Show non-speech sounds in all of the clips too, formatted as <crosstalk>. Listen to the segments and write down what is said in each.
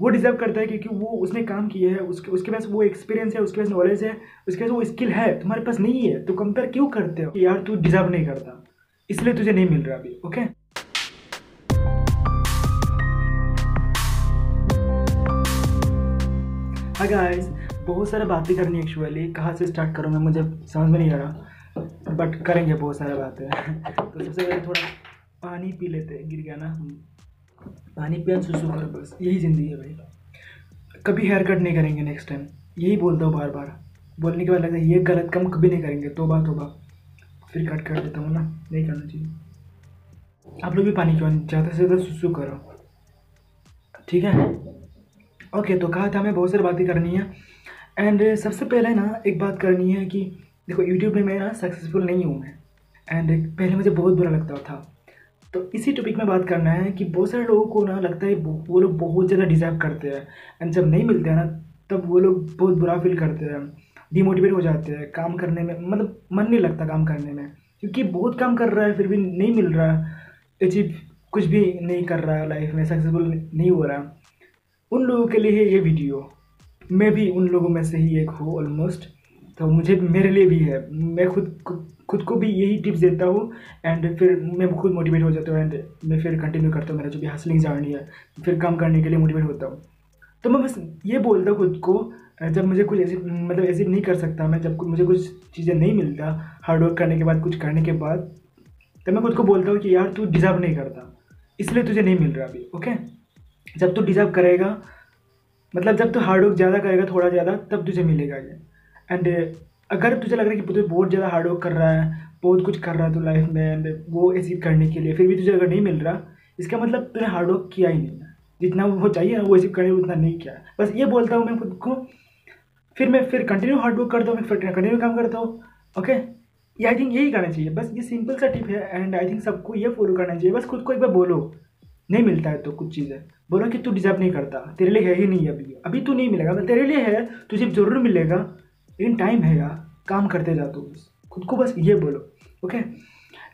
वो डिजर्व करता है क्योंकि वो उसने काम किया है, उसके उसके पास वो एक्सपीरियंस है, उसके पास नॉलेज है, उसके पास वो स्किल है, तुम्हारे पास नहीं है तो कंपेयर क्यों करते हो? यार, तू डिजर्व नहीं करता, इसलिए तुझे नहीं मिल रहा अभी ओके गाइस बहुत सारे बातें करनी एक्चुअली कहाँ से स्टार्ट करूँ मैं, मुझे समझ में नहीं आ रहा बट करेंगे बहुत सारे बातें। <laughs> तो सबसे पहले थोड़ा पानी पी लेते हैं, गिर गया ना पानी पिया सुसु कर, बस यही ज़िंदगी है भाई। कभी हेयर कट नहीं करेंगे नेक्स्ट टाइम यही बोलता हूँ बार बार बोलने के बाद लगता है ये गलत काम कभी नहीं करेंगे। तो बात होगा फिर कट कर देता हूँ ना, नहीं करना चाहिए। आप लोग भी पानी क्यों ज़्यादा से ज़्यादा सुसु करो। ठीक है? ओके तो कहा था हमें बहुत सारी बातें करनी है। एंड सबसे पहले ना, एक बात करनी है कि देखो यूट्यूब में मैं ना सक्सेसफुल नहीं हूँ मैं। एंड पहले मुझे बहुत बुरा लगता था। तो इसी टॉपिक में बात करना है कि बहुत सारे लोगों को ना लगता है वो लोग बहुत ज़्यादा डिजर्व करते हैं। एंड जब नहीं मिलते हैं ना, तब वो लोग बहुत बुरा फील करते हैं डिमोटिवेट हो जाते हैं काम करने में। मतलब मन नहीं लगता काम करने में, क्योंकि बहुत काम कर रहा है, फिर भी नहीं मिल रहा। है अचीव कुछ भी नहीं कर रहा है लाइफ में सक्सेसफुल नहीं हो रहा। उन लोगों के लिए है ये वीडियो मैं भी उन लोगों में से ही एक हूँ ऑलमोस्ट तो मुझे मेरे लिए भी है। मैं खुद खुद को भी यही टिप्स देता हूँ एंड फिर मैं खुद मोटिवेट हो जाता हूँ एंड मैं फिर कंटिन्यू करता हूँ मेरा जो भी हसलिंग जर्नी है, फिर काम करने के लिए मोटिवेट होता हूँ। तो मैं बस ये बोलता हूँ खुद को, जब मुझे कुछ ऐसी मतलब ऐसी नहीं कर सकता मैं, जब मुझे कुछ चीज़ें नहीं मिलता हार्डवर्क करने के बाद, कुछ करने के बाद तो मैं खुद को बोलता हूँ कि यार तू डिज़र्व नहीं करता। इसलिए तुझे नहीं मिल रहा अभी ओके जब तू डिज़र्व करेगा मतलब जब तू हार्डवर्क ज़्यादा करेगा, थोड़ा ज़्यादा, तब तुझे मिलेगा ये। एंड अगर तुझे लग रहा है कि तुझे बहुत ज़्यादा हार्डवर्क कर रहा है, बहुत कुछ कर रहा है तू लाइफ में एंड वो अचीव करने के लिए, फिर भी तुझे अगर नहीं मिल रहा, इसका मतलब तूने हार्डवर्क किया ही नहीं है। जितना वो चाहिए ना, वो अचीव करने उतना नहीं किया। बस ये बोलता हूँ मैं खुद को, फिर मैं फिर कंटिन्यू हार्डवर्क करता हूँ मैं फिर कंटिन्यू काम करता हूँ ओके ये आई थिंक यही करना चाहिए। बस ये सिंपल सा टिप है एंड आई थिंक सबको ये फॉलो करना चाहिए। बस खुद को एक बार बोलो, नहीं मिलता है तो कुछ चीज़ें। बोलो कि तू डिजर्व नहीं करता, तेरे लिए है ही नहीं अभी। अभी तू नहीं मिलेगा तेरे लिए है, तुझे ज़रूर मिलेगा लेकिन टाइम है यार, काम करते जा तो बस। खुद को बस ये बोलो ओके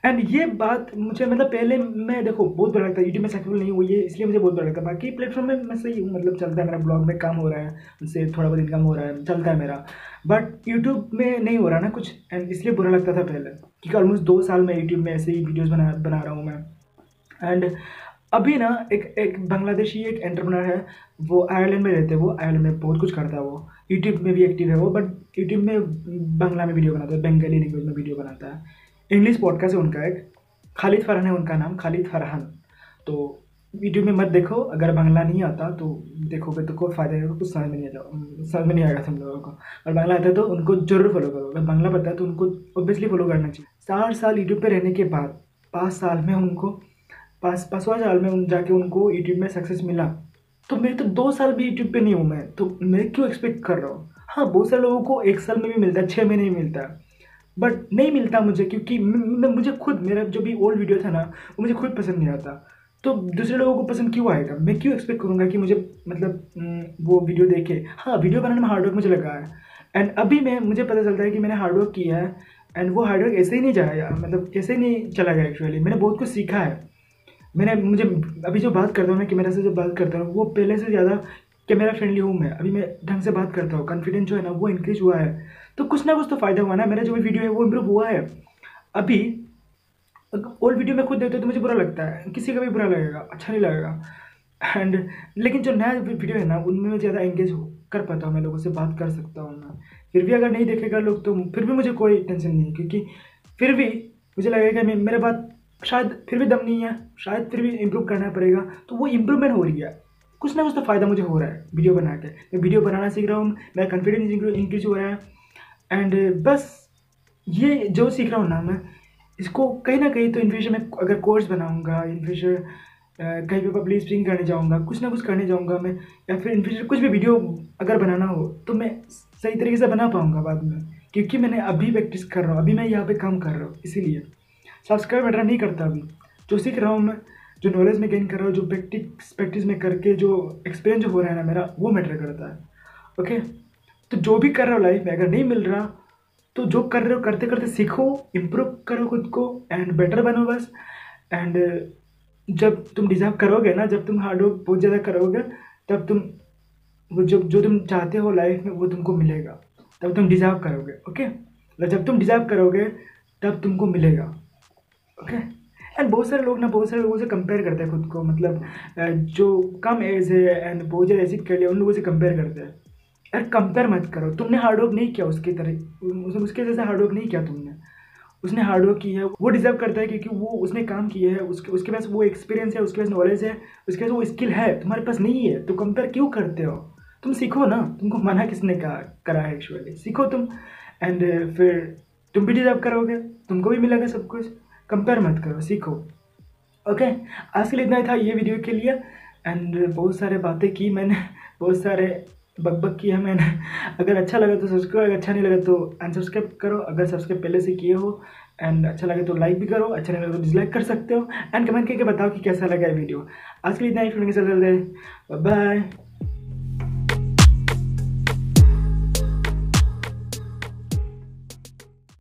एंड ये बात मुझे मतलब पहले मैं देखो, बहुत बुरा लगता है यूट्यूब में सक्सेसफुल नहीं हुई है, इसलिए मुझे बहुत बुरा लगता है। बाकी प्लेटफॉर्म में मैं सही हूँ मतलब चलता है मेरा ब्लॉग में काम हो रहा है उससे थोड़ा बहुत इनकम हो रहा है, चलता है मेरा। बट यूट्यूब में नहीं हो रहा ना कुछ एंड इसलिए बुरा लगता था पहले, क्योंकि ऑलमोस्ट दो साल में यूट्यूब में ऐसे ही वीडियोज़ बना बना रहा हूँ मैं। एंड अभी ना एक एक बांग्लादेशी एक एंटरप्रेनर है, वो आयरलैंड में रहते हैं, वो आयरलैंड में बहुत कुछ करता है वो। यूट्यूब में भी एक्टिव है वो बट यूट्यूब में बांग्ला में वीडियो बनाता है बंगाली लैंग्वेज में वीडियो बनाता है। इंग्लिश पॉडकास्ट है उनका एक, खालिद फरहान है उनका नाम, खालिद फरहान। तो यूट्यूब में मत देखो, अगर बांग्ला नहीं आता तो देखोगे तो कोई फ़ायदा नहीं होगा, कुछ समझ में नहीं आता समझ में नहीं आएगा तुम लोगों को। और बांग्ला आता है तो उनको ज़रूर फॉलो करो, अगर बांग्ला पता है तो उनको ऑब्वियसली फॉलो करना चाहिए। साठ साल यूट्यूब पर रहने के बाद, पाँच साल में उनको पाँच पाँचवा साल में जाके उनको यूट्यूब में सक्सेस मिला। तो मैं तो दो साल भी यूट्यूब पे नहीं हूँ मैं। तो मैं क्यों एक्सपेक्ट कर रहा हूँ? हाँ बहुत सारे लोगों को एक साल में भी मिलता है छः महीने में मिलता। बट नहीं मिलता मुझे, क्योंकि मुझे खुद, मेरा जो भी ओल्ड वीडियो था ना, वो मुझे खुद पसंद नहीं आता। तो दूसरे लोगों को पसंद क्यों आएगा? मैं क्यों एक्सपेक्ट करूँगा कि मुझे मतलब वो वीडियो देखे? हाँ वीडियो बनाने में हार्डवर्क मुझे लगा है। एंड अभी मैं, मुझे पता चलता है कि मैंने हार्डवर्क किया है। एंड वो हार्डवर्क ऐसे ही नहीं जाएगा मतलब ऐसे ही नहीं चला गया एक्चुअली मैंने बहुत कुछ सीखा है। मैंने मुझे, अभी जो बात करता हूँ मैं कैमरा से जो बात करता हूँ, वो पहले से ज़्यादा कैमरा फ्रेंडली हूँ मैं। अभी मैं ढंग से बात करता हूँ कॉन्फिडेंस जो है ना, वो इंक्रीज हुआ है। तो कुछ ना कुछ तो फ़ायदा हुआ ना, मेरा जो भी वीडियो है वो इम्प्रूव हुआ है। अभी ओल्ड वीडियो में खुद देखते हो तो मुझे बुरा लगता है, किसी का भी बुरा लगेगा अच्छा नहीं लगेगा। एंड लेकिन जो नया वीडियो है ना, उनमें मैं ज़्यादा एंगेज कर पाता हूँ, मैं लोगों से बात कर सकता हूँ ना। फिर भी अगर नहीं देखेगा लोग तो फिर भी मुझे कोई टेंशन नहीं है, क्योंकि फिर भी मुझे लगेगा मेरे बात शायद फिर भी दम नहीं है, शायद फिर भी इम्प्रूव करना पड़ेगा। तो वो इम्प्रूवमेंट हो रही है। कुछ ना कुछ तो फ़ायदा मुझे हो रहा है वीडियो बना के मैं वीडियो बनाना सीख रहा हूँ मेरा कॉन्फिडेंस इंक्रीज हो रहा है। एंड बस ये जो सीख रहा हूँ ना मैं, इसको कहीं ना कहीं तो इन फ्यूचर में अगर कोर्स बनाऊँगा इन फ्यूचर कहीं पे पब्लिक स्पीकिंग करने जाऊँगा, कुछ ना कुछ करने जाऊँगा मैं, या फिर इन फ्यूचर कुछ भी वीडियो अगर बनाना हो तो मैं सही तरीके से बना पाऊँगा बाद में। क्योंकि मैंने अभी प्रैक्टिस कर रहा हूँ, अभी मैं यहाँ पे काम कर रहा हूँ, इसीलिए। सब्सक्राइब मैटर नहीं करता अभी। जो सीख रहा हूँ मैं, जो नॉलेज में गेन कर रहा हूँ, जो प्रैक्टिस प्रैक्टिस में करके जो एक्सपीरियंस जो हो रहा है ना मेरा, वो मैटर करता है। ओके तो जो भी कर रहा हो लाइफ में, अगर नहीं मिल रहा तो जो कर रहे हो, करते करते सीखो इम्प्रूव करो खुद को एंड बेटर बनो बस। एंड जब तुम डिजर्व करोगे ना, जब तुम हार्ड वर्क बहुत ज़्यादा करोगे, तब तुम, वो जब, जो तुम चाहते हो लाइफ में, वो तुमको मिलेगा। तब तुम डिज़र्व करोगे। ओके जब तुम डिज़र्व करोगे, तब तुमको मिलेगा। एंड बहुत सारे लोग ना, बहुत सारे लोगों से कंपेयर करते हैं खुद को मतलब जो कम एज है एंड बहुत ज़्यादा ऐसी कर लिया उन लोगों से कंपेयर करते हैं। यार कंपेयर मत करो। तुमने हार्डवर्क नहीं किया उसकी तरह उसके जैसे हार्डवर्क नहीं किया तुमने। उसने हार्डवर्क किया है, वो डिजर्व करता है क्योंकि वो, उसने काम किया है, उसके उसके पास वो एक्सपीरियंस है, उसके पास नॉलेज है, उसके पास वो स्किल है, तुम्हारे पास नहीं है तो कंपेयर क्यों करते हो? तुम सीखो ना। तुमको मना किसने कहा, करा है एक्चुअली सीखो तुम। एंड फिर तुम भी डिजर्व करोगे, तुमको भी मिलेगा सब कुछ। कंपेयर मत करो, सीखो। ओके आज के लिए इतना ही था ये वीडियो के लिए। एंड बहुत सारे बातें की मैंने, बहुत सारे बकबक बक किया मैंने। अगर अच्छा लगा तो सब्सक्राइब अगर अच्छा नहीं लगा तो अनसब्सक्राइब करो। अगर सब्सक्राइब पहले से किए हो एंड अच्छा लगे तो लाइक भी करो। अच्छा नहीं लगे तो डिसलाइक कर सकते हो। एंड कमेंट करके बताओ कि कैसा लगा ये वीडियो आज के लिए इतना ही फ़िल्म बाय